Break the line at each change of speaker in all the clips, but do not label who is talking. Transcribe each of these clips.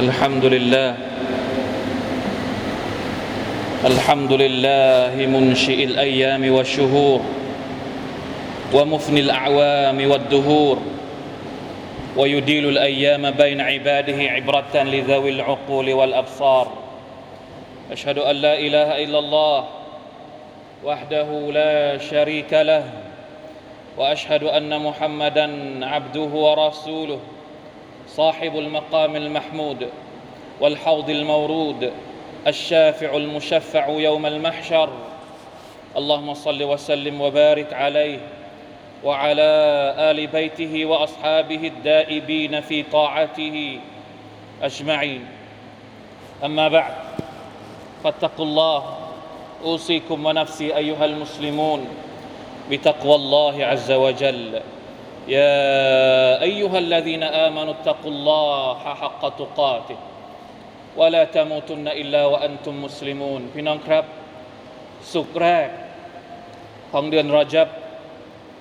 الحمد لله. الحمد لله منشئ الأيام والشهور ومفني الأعوام والدهور ويديل الأيام بين عباده عبرة لذوي العقول والأبصار. أشهد أن لا إله إلا الله وحده لا شريك له وأشهد أن محمدا عبده ورسوله. صاحب المقام المحمود والحوض المورود الشافع المشفع يوم المحشر. اللهم صل وسلم وبارك عليه وعلى آل بيته وأصحابه الدائبين في طاعته أجمعين. أما بعد فاتقوا الله أوصيكم ونفسي أيها المسلمون بتقوى الله عز وجل. يا ايها الذين امنوا اتقوا الله حق تقاته ولا تموتن الا وانتم مسلمون พี่น้องครับ สุกร์แรก ของเดือนรอจับ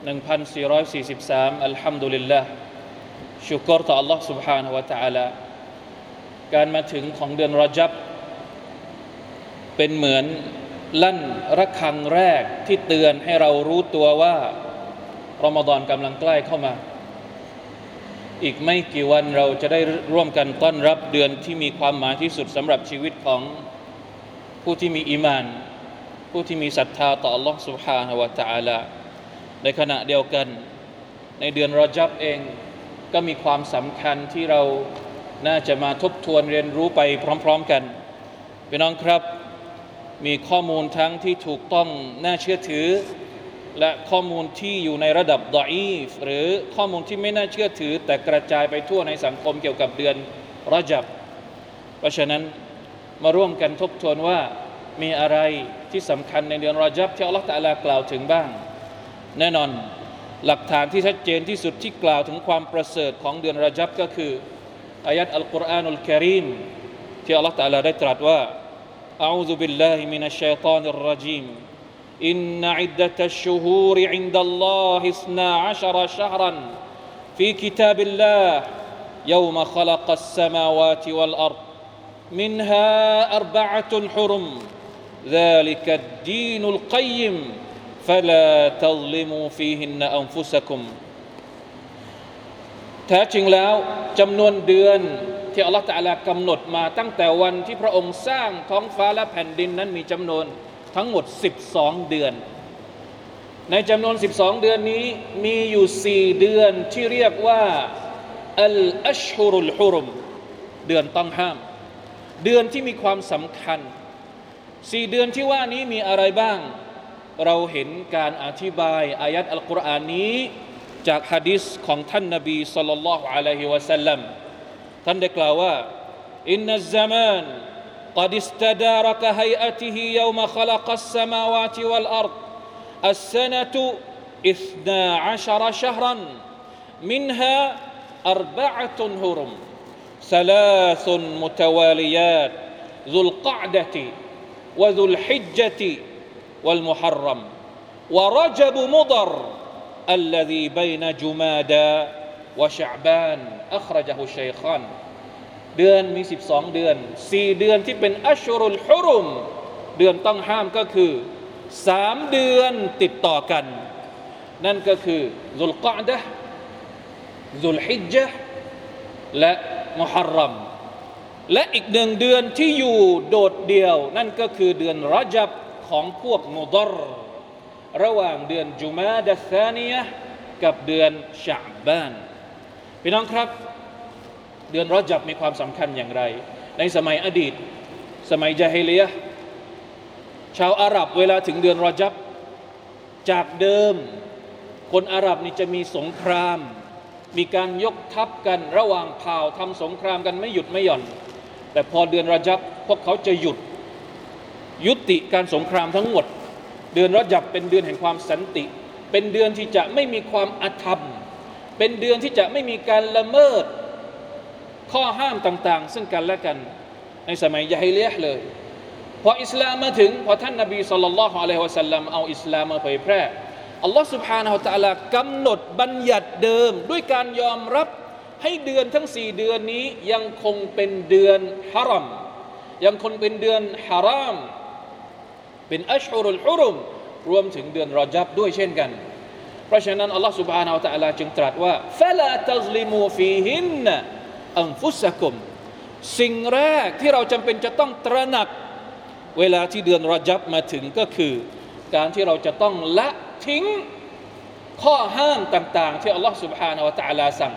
1443 อัลฮัมดุลิลละชุกรต่อ Allah سبحانه และ تعالى การมาถึงของเดือนรอจับ เป็นเหมือนลั่นระฆังแรกที่เตือนให้เรารู้ตัวว่า รอมฎอนกำลังใกล้เข้ามา อีกไม่กี่วันเราจะได้ร่วมกันต้อนรับเดือนที่มีความหมายที่สุดสำหรับชีวิตของผู้ที่มีอีมาน ผู้ที่มีศรัทธาต่อ Allah سبحانه และ تعالى ในขณะเดียวกัน ในเดือนรอจับเองก็มีความสำคัญที่เราน่าจะมาทบทวนเรียนรู้ไปพร้อมๆกันพี่น้องครับมีข้อมูลทั้งที่ถูกต้องน่าเชื่อถือ และข้อมูลที่อยู่ในระดับดอีฟหรือข้อมูลที่ไม่น่าเชื่อถือ แต่กระจายไปทั่วในสังคมเกี่ยวกับเดือนรอจับ เพราะฉะนั้นมาร่วมกันทบทวนว่ามีอะไรที่สำคัญในเดือนรอจับที่อัลลอฮฺตะลากล่าวถึงบ้าง แน่นอนหลักฐานที่ชัดเจนที่สุดที่กล่าวถึงความประเสริฐของเดือนรอจับก็คืออายัดอัลกุรอานุลกิริมที่อัลลอฮฺตะลาได้ตรัสว่า أعوذ بالله من الشيطان الرجيم إن عدة الشهور عند الله اثنا عشر شهرا في كتاب الله يوم خلق السماوات والأرض منها أربعة حرم ذلك الدين القيم فلا تظلموا فيهن أنفسكم แท้จริงแล้วจำนวนเดือนที่อัลลอฮฺตะลากำหนดมาตั้งแต่วันที่พระองค์สร้างท้องฟ้าและแผ่นดินนั้นมีจำนวน ทั้งหมด 12 เดือน ในจำนวน 12 เดือนนี้มีอยู่ 4 เดือนที่เรียกว่าอัลอัชฮุรุลฮุรุมเดือนต้องห้าม เดือนที่มีความสำคัญ 4 เดือนที่ว่านี้มีอะไรบ้าง เราเห็นการอธิบายอายัดอัลกุรอานนี้ จากฮะดิษของท่านนบีสัลลัลลอฮุอะลัยฮิวะสัลลัมท่านได้กล่าวว่าอินนัซซามาน قد استدار كهيئته يوم خلق السماوات والأرض السنة اثنا عشر شهرا منها أربعة هرم ثلاث متواليات ذو القعدة وذو الحجة والمحرم ورجب مضر الذي بين جمادى وشعبان أخرجه الشيخان. เดือนมี 12 เดือน 4 เดือนที่เป็นอัชรุลฮุรุม เดือนต้องห้ามก็คือ 3 เดือนติดต่อกัน นั่นก็คือซุลกอดะซุลฮิจจ์และมุฮัรรัมและอีกหนึ่งเดือนที่อยู่โดดเดี่ยว นั่นก็คือเดือนรจับของพวกมุดรระหว่างเดือนจุมาดะซานียกับเดือนชาบานพี่น้องครับ เดือนรอจับมีความสำคัญอย่างไร ในสมัยอดีต สมัยจาฮิเลียชาวอาหรับเวลาถึงเดือนรอจับ จากเดิม คนอาหรับนี่จะมีสงคราม มีการยกทัพกันระหว่างเผ่าทำสงครามกันไม่หยุดไม่หย่อน แต่พอเดือนรอจับพวกเขาจะหยุดยุติการสงครามทั้งหมด เดือนรอจับเป็นเดือนแห่งความสันติ เป็นเดือนที่จะไม่มีความอาธรรม เป็นเดือนที่จะไม่มีการละเมิด ข้อห้ามต่างๆ ซึ่งกันและกันในสมัยยาฮิเลียเลย พออิสลามมาถึง พอท่านนบีสุลต่านละฮ์อะลัยฮิวะสัลลัมเอาอิสลามมาเผยแพร่อัลลอฮ์ سبحانه และ تعالى กำหนดบัญญัติเดิมด้วยการยอมรับ ให้เดือนทั้งสี่เดือนนี้ยังคงเป็นเดือนฮารอมยังคงเป็นเดือนฮาราม เป็นอัชฮุรุลฮุรุมรวมถึงเดือนรอจับด้วยเช่นกัน เพราะฉะนั้นอัลลอฮฺ سبحانه และ تعالى จึงตรัสว่า فلا تظلموا فيهن أنفسكم สิ่งแรกที่เราจำเป็นจะต้องตระหนัก เวลาที่เดือนรอจับมาถึงก็คือ การที่เราจะต้องละทิ้งข้อห้ามต่างๆ ที่อัลลอฮฺ سبحانه และ تعالى สั่ง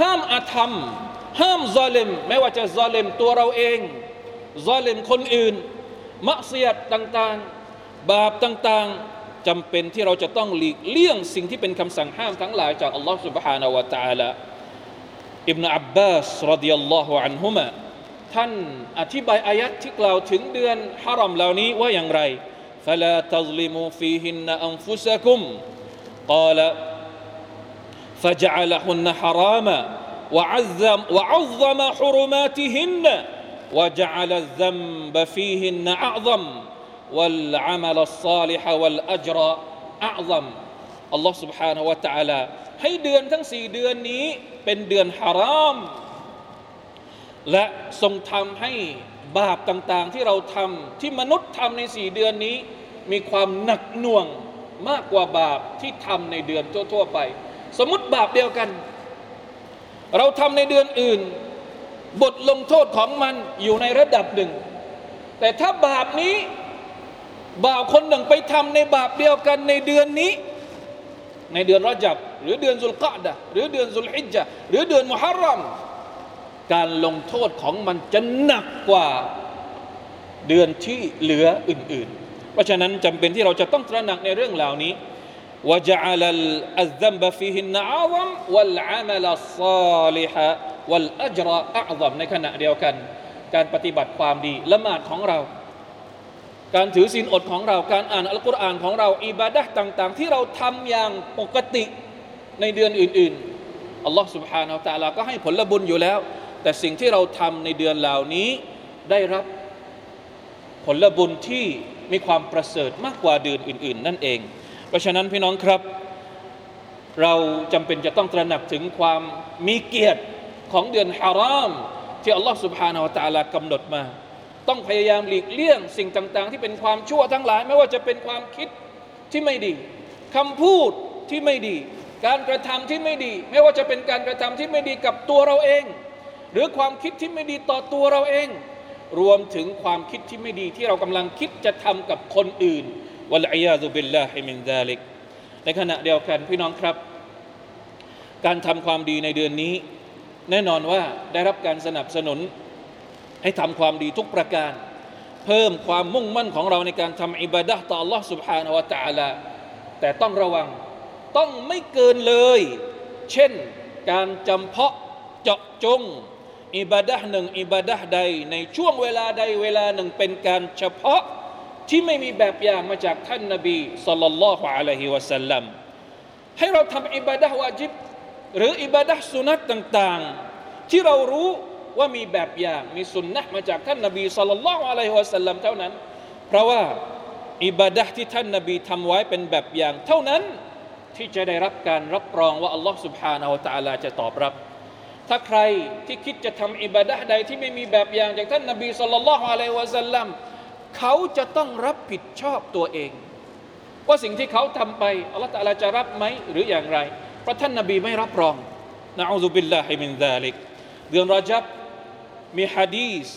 ห้ามอาธรรม ห้ามซาเลมไม่ว่าจะซาเลมตัวเราเองซาเลมคนอื่นมักเสียดต่างๆ บาปต่างๆจำเป็นที่เราจะต้องหลีกเลี่ยงสิ่งที่เป็นคำสั่งห้ามทั้งหลายจากอัลลอฮฺ سبحانه และ تعالى อิบนาอับบาสรดิยัลลอฮุอันฮุมะท่านอธิบายอายัดที่กล่าวถึงเดือนฮารอมเหล่านี้ว่าอย่างไร فلا تظلموا فيهن أنفسكم قال فجعلهن حراما وعظم وعظم حرماتهن وجعل الذنب فيهن أعظم والعمل الصالح والأجر أعظم الله سبحانه وتعالى ให้เดือนทั้งสี่เดือนนี้ เป็นเดือนฮารามและทรงทำให้บาปต่างๆ ที่เราทำที่มนุษย์ทำในสี่เดือนนี้ มีความหนักหน่วงมากกว่าบาปที่ทำในเดือนทั่วๆไป สมมติบาปเดียวกัน เราทำในเดือนอื่น บทลงโทษของมันอยู่ในระดับหนึ่ง แต่ถ้าบาปนี้บ่าวคนหนึ่งไปทำในบาปเดียวกันในเดือนนี้ ในเดือนรอจับ หรือเดือนสุลกะดะหรือเดือนสุลฮิจญะหรือเดือนมุฮัรรอมการลงโทษของมันจะหนักกว่าเดือนที่เหลืออื่น ๆ เพราะฉะนั้นจำเป็นที่เราจะต้องตระหนักในเรื่องเหล่านี้ว่าจะอัลลอัลซัมบะฟีฮินอาซัมวัลอามัลซาลิฮะวัลอัจรอัลซัมในขณะเดียวกัน การปฏิบัติความดีละหมาดของเรา การถือศีลอดของเราการอ่านอัลกุรอานของเราอิบาดะห์ต่าง ๆ ที่เราทำอย่างปกติ ในเดือนอื่นๆอัลลอฮ์ سبحانه และ تعالى ก็ให้ผลบุญอยู่แล้ว แต่สิ่งที่เราทำในเดือนเหล่านี้ ได้รับผลบุญที่มีความประเสริฐมากกว่าเดือนอื่น ๆ นั่นเอง เพราะฉะนั้นพี่น้องครับ เราจำเป็นจะต้องตระหนักถึงความมีเกียรติของเดือนฮาราม ที่อัลลอฮ์ سبحانه และ تعالى กำหนดมา ต้องพยายามหลีกเลี่ยงสิ่งต่าง ๆ ที่เป็นความชั่วทั้งหลาย ไม่ว่าจะเป็นความคิดที่ไม่ดีคำพูดที่ไม่ดี การกระทำที่ไม่ดี ไม่ว่าจะเป็นการกระทำที่ไม่ดีกับตัวเราเอง หรือความคิดที่ไม่ดีต่อตัวเราเอง รวมถึงความคิดที่ไม่ดีที่เรากำลังคิดจะทำกับคนอื่นวะลัยยาซุบิลลาฮิมินซาลิกในขณะเดียวกันพี่น้องครับ การทำความดีในเดือนนี้ แน่นอนว่าได้รับการสนับสนุน ให้ทำความดีทุกประการ เพิ่มความมุ่งมั่นของเราในการทำอิบาดะต่อ Allah سبحانه และ تعالى แต่ต้องระวัง ต้องไม่เกินเลย เช่นการจำเพาะเจาะจง อิบาดะหนึ่งอิบาดะใดในช่วงเวลาใดเวลาหนึ่งเป็นการเฉพาะที่ไม่มีแบบอย่างมาจากท่านนบีสัลลัลลอฮุอะลัยฮิวะสัลลัมให้เราทำอิบาดะวาจิบ หรืออิบาดะสุนัตต่างๆ ที่เรารู้ว่ามีแบบอย่างมีสุนนะมาจากท่านนบีสัลลัลลอฮุอะลัยฮิวะสัลลัมเท่านั้น เพราะว่าอิบาดะที่ท่านนบีทำไว้เป็นแบบอย่าง เท่านั้น ที่จะได้รับการรับรองว่าอัลลอฮ์สุบฮานาอัลตะลาจะตอบรับ ถ้าใครที่คิดจะทำอิบาดะใดที่ไม่มีแบบอย่างจากท่านนบีสุลต่านละฮ์อะลัยวะสัลลัมเขาจะต้องรับผิดชอบตัวเอง ว่าสิ่งที่เขาทำไปอัลลอฮ์ตะลาจะรับไหมหรืออย่างไรเพราะท่านนบีไม่รับรองنعوذ بالله من ذلكเดือนรอจับมีฮะดีษ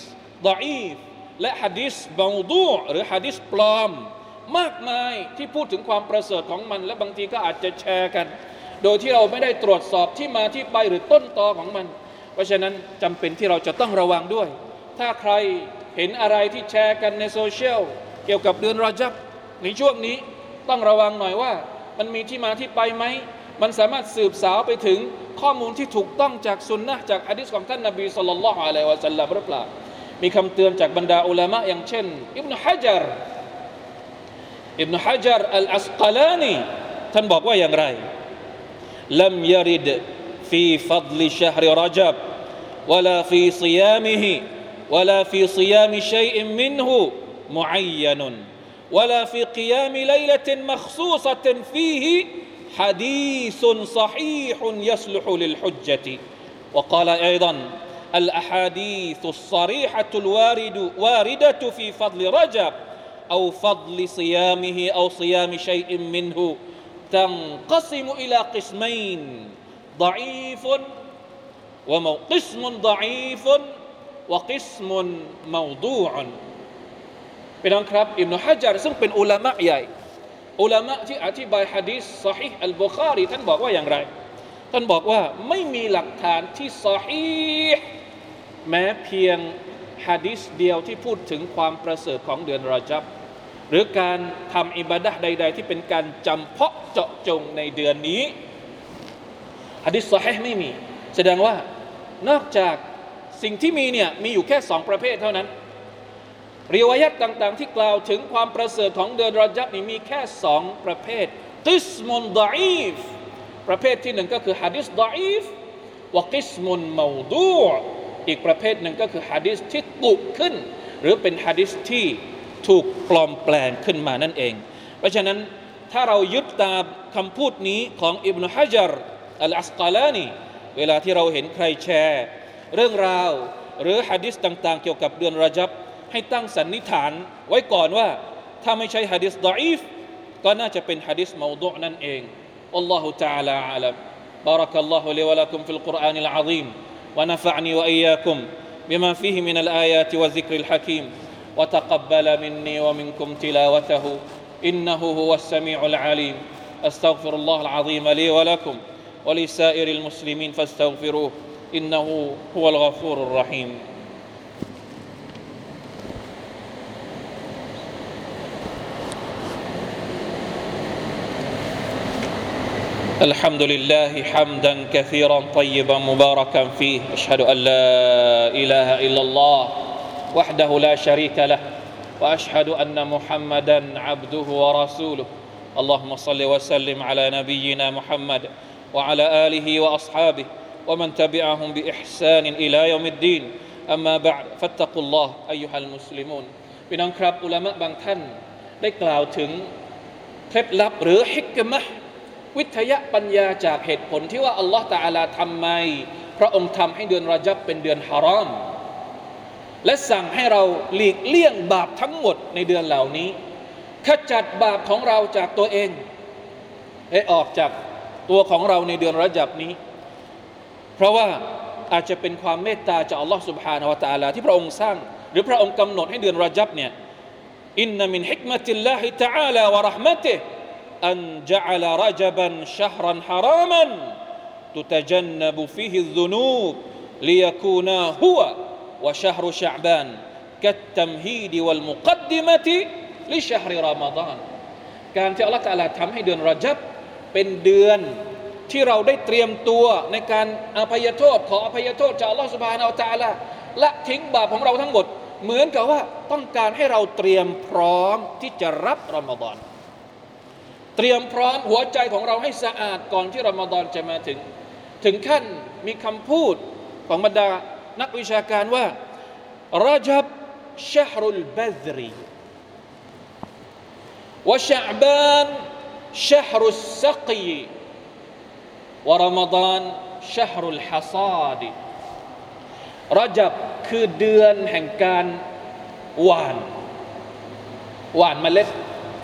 ضعيف และฮะดีษ موضوعหรือฮะดีษปลอม มากมายที่พูดถึงความประเสริฐของมัน และบางทีก็อาจจะแชร์กัน โดยที่เราไม่ได้ตรวจสอบที่มาที่ไปหรือต้นตอของมัน เพราะฉะนั้นจำเป็นที่เราจะต้องระวังด้วย ถ้าใครเห็นอะไรที่แชร์กันในโซเชียลเกี่ยวกับเดือนรอจับในช่วงนี้ต้องระวังหน่อยว่า มันมีที่มาที่ไปไหมมันสามารถสืบสาวไปถึงข้อมูลที่ถูกต้องจากสุนนะฮ์จากฮะดีษของท่านนบีصلى الله عليه وسلمหรือเปล่ามีคำเตือนจากบรรดาอุลามะอย่างเช่น อิบนุฮะจัร อิบนุฮะจัรอัลอัสกลานีท่านบอกว่าอย่างไร لم يرد في فضل شهر رجب ولا في صيامه ولا في صيام شيء منه معين ولا في قيام ليلة مخصوصة فيه حديث صحيح يصلح للحجة وقال أيضا الأحاديث الصريحة الوارد واردة في فضل رجب أو فضل صيامه أو صيام شيء منه تنقسم إلى قسمين ضعيف وقسم ضعيف وقسم موضوع พี่น้องครับอิบนุฮัจญ์ซึ่งเป็นอุลามะใหญ่ อุลามะที่อธิบายฮะดีษซอฮีอัลบุคารีท่านบอกว่าอย่างไร ท่านบอกว่าไม่มีหลักฐานที่ซอฮีแม้เพียงฮะดีษเดียวที่พูดถึงความประเสริฐของเดือนรอจับ หรือการทำอิบาดะใด ๆ ที่เป็นการจำเพาะเจาะจงในเดือนนี้ฮะดีษซอฮไม่มี แสดงว่านอกจากสิ่งที่มีเนี่ยมีอยู่แค่สองประเภทเท่านั้นริวายัตต่าง ๆ ที่กล่าวถึงความประเสริฐของเดือนรอจับนี่มีแค่สองประเภทกิสมุนดอีฟประเภทที่หนึ่งก็คือฮะดิษดอีฟวกิสมุนมูดูอีกประเภทหนึ่งก็คือฮะดิษที่ตุขึ้น หรือเป็นฮะดิษที่ ถูกปลอมแปลงขึ้นมานั่นเอง เพราะฉะนั้นถ้าเรายึดตามคำพูดนี้ของอิบนุฮะจัรอัลอัสกาลานีเวลาที่เราเห็นใครแชร์ เรื่องราว หรือฮะดิษต่างๆ เกี่ยวกับเดือนรอจับ ให้ตั้งสันนิษฐานไว้ก่อนว่า ถ้าไม่ใช่ฮะดิษดออีฟก็น่าจะเป็นฮะดิษมาวดุนั่นเอง والله تعالى أعلم بارك الله لي ولكم في القرآن العظيم ونفعني وإياكم بما فيه من الآيات والذكر الحكيم وتقبل مني ومنكم تلاوته. إنه هو السميع العليم. أستغفر الله العظيم لي ولكم ولسائر المسلمين فاستغفروه. إنه هو الغفور الرحيم. الحمد لله حمدا كثيرا طيبا مباركا فيه. أشهد أن لا إله إلا الله. وحده لا شريك له واشهد ان محمدا عبده ورسوله اللهم صل وسلم على نبينا محمد وعلى اله واصحابه ومن تبعهم باحسان الى يوم الدين اما بعد فاتقوا الله ايها المسلمون พี่น้องครับอุลามะบางท่านได้กล่าวถึงเคล็ดลับหรือฮิกมะห์ วิทยาปัญญาจากเหตุผลที่ว่าอัลลอฮฺตาอาลาทำไม พระองค์ทำให้เดือนรอจับเป็นเดือนฮารอม และสั่งให้เราหลีกเลี่ยงบาปทั้งหมดในเดือนเหล่านี้ ขจัดบาปของเราจากตัวเองให้ออกจากตัวของเราในเดือนรอจับนี้ เพราะว่าอาจจะเป็นความเมตตาจากอัลลอฮฺสุบฮานาวะตาลาที่พระองค์สร้าง หรือพระองค์กำหนดให้เดือนรอจับเนี่ยอินนมินฮิกมะติลลาฮิตะอาลาวะเราะห์มะติฮ أن جعل رجبا شهرا حراما تتجنب فيه الذنوب ليكون هو وشهر شعبان كالتمهيد والمقدمة لشهر رمضان การที่อัลลอฮฺตะอาลาทำให้เดือนรอจับเป็นเดือนที่เราได้เตรียมตัวในการอภัยโทษ ขออภัยโทษจากอัลลอฮฺสุบฮานาอัลตะอาลาและทิ้งบาปของเราทั้งหมด เหมือนกับว่าต้องการให้เราเตรียมพร้อมที่จะรับรอมฎอน เตรียมพร้อมหัวใจของเราให้สะอาดก่อนที่รอมฎอนจะมาถึง ถึงขั้นมีคำพูดของบรรดา นักวิชาการว่ารจับชฮรุลบัซรีวะชะบานชฮรุสซักีวะรอมฎอนชฮรุลฮัซาดีรจับคือเดือนแห่งการหวาน หวานเมล็ด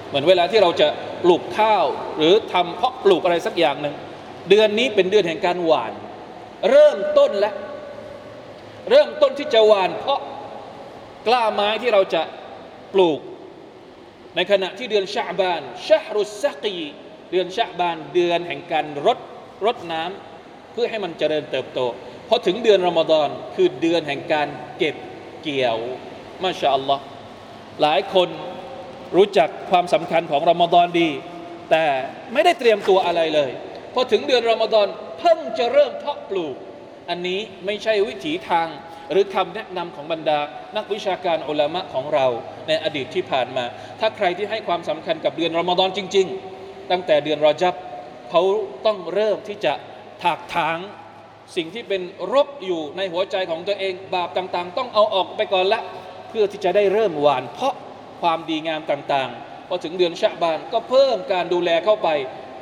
เหมือนเวลาที่เราจะปลูกข้าว หรือทำเพาะปลูกอะไรสักอย่างหนึ่งเดือนนี้เป็นเดือนแห่งการหวาน เริ่มต้นแล้ว เริ่มต้นที่จะหวานเพราะกล้าไม้ที่เราจะปลูก ในขณะที่เดือนชาบานชาฮรุสักีเดือนชาบานเดือนแห่งการรดรดน้ำเพื่อให้มันเจริญเติบโตพอถึงเดือนรอมฎอนคือเดือนแห่งการเก็บเกี่ยวมาชาอัลลอฮ์หลายคนรู้จักความสำคัญของรอมฎอนดี แต่ไม่ได้เตรียมตัวอะไรเลยพอถึงเดือนรอมฎอนเพิ่งจะเริ่มเพาะปลูก อันนี้ไม่ใช่วิถีทางหรือคำแนะนำของบรรดา นักวิชาการอุลามะของเราในอดีตที่ผ่านมา ถ้าใครที่ให้ความสำคัญกับเดือนรอมฎอนจริง ๆ ตั้งแต่เดือนรอจับเขาต้องเริ่มที่จะถากถางสิ่งที่เป็นรบอยู่ในหัวใจของตัวเอง บาปต่างๆ ต้องเอาออกไปก่อนละ เพื่อที่จะได้เริ่มหวาน เพราะความดีงามต่างๆ พอถึงเดือนชะบานก็เพิ่มการดูแลเข้าไป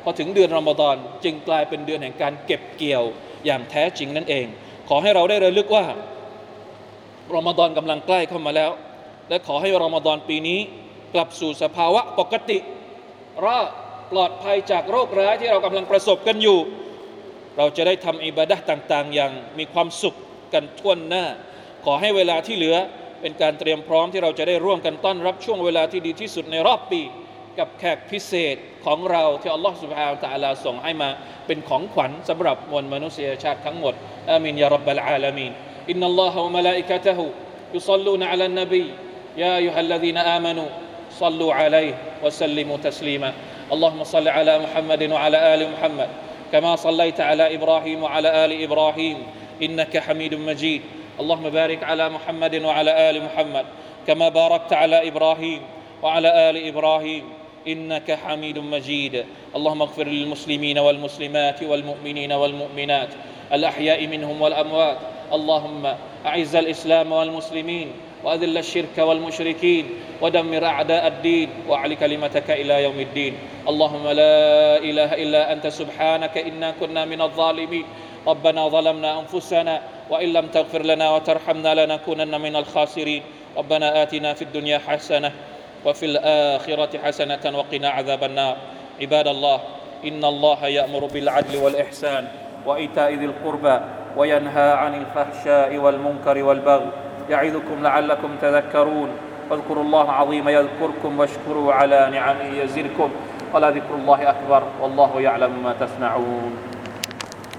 พอถึงเดือนรอมฎอนจึงกลายเป็นเดือนแห่งการเก็บเกี่ยว อย่างแท้จริงนั่นเอง ขอให้เราได้ระลึกว่ารอมฎอนกำลังใกล้เข้ามาแล้ว และขอให้รอมฎอนปีนี้กลับสู่สภาวะปกติรอดปลอดภัยจากโรคร้ายที่เรากำลังประสบกันอยู่ เราจะได้ทำอิบาดะห์ต่างๆ อย่างมีความสุขกันทั่วหน้า ขอให้เวลาที่เหลือเป็นการเตรียมพร้อมที่เราจะได้ร่วมกันต้อนรับช่วงเวลาที่ดีที่สุดในรอบปี กับแขกพิเศษของเราที่อัลลอฮฺสุบฮานตะอาลาส่งให้มาเป็นของขวัญสำหรับมวลมนุษยชาติทั้งหมดอามินยารับบลอาลามีนอินนัลลอฮฺวะมะลาอิกะตะฮุยุศ็อลลูนอะลันนบียาอัยฮัลลซีนอามานู صلوا عليه وسلموا تسليما اللهم صل على محمد وعلى ال محمد كما صليت على ابراهيم وعلى ال ابراهيم انك حميد مجيد اللهم بارك على محمد وعلى ال محمد كما باركت على ابراهيم وعلى ال ابراهيم إنك حميد مجيد. اللهم اغفر للمسلمين والمسلمات والمؤمنين والمؤمنات الأحياء منهم والأموات. اللهم أعز الإسلام والمسلمين وأذل الشرك والمشركين ودمر أعداء الدين وأعل كلمتك إلى يوم الدين. اللهم لا إله إلا أنت سبحانك إنا كنا من الظالمين. ربنا ظلمنا أنفسنا وإن لم تغفر لنا وترحمنا لنكونن من الخاسرين. ربنا آتنا في الدنيا حسنة وفي الآخرة حسنة وقنا عذاب النار. عباد الله إن الله يأمر بالعدل والإحسان وإيتاء ذي القربى وينهى عن الفحشاء والمنكر والبغي. يعظكم لعلكم تذكرون. واذكروا الله عظيم يذكركم واشكروا على نعمه يزدكم. ولذكر الله أكبر. والله يعلم ما تصنعون.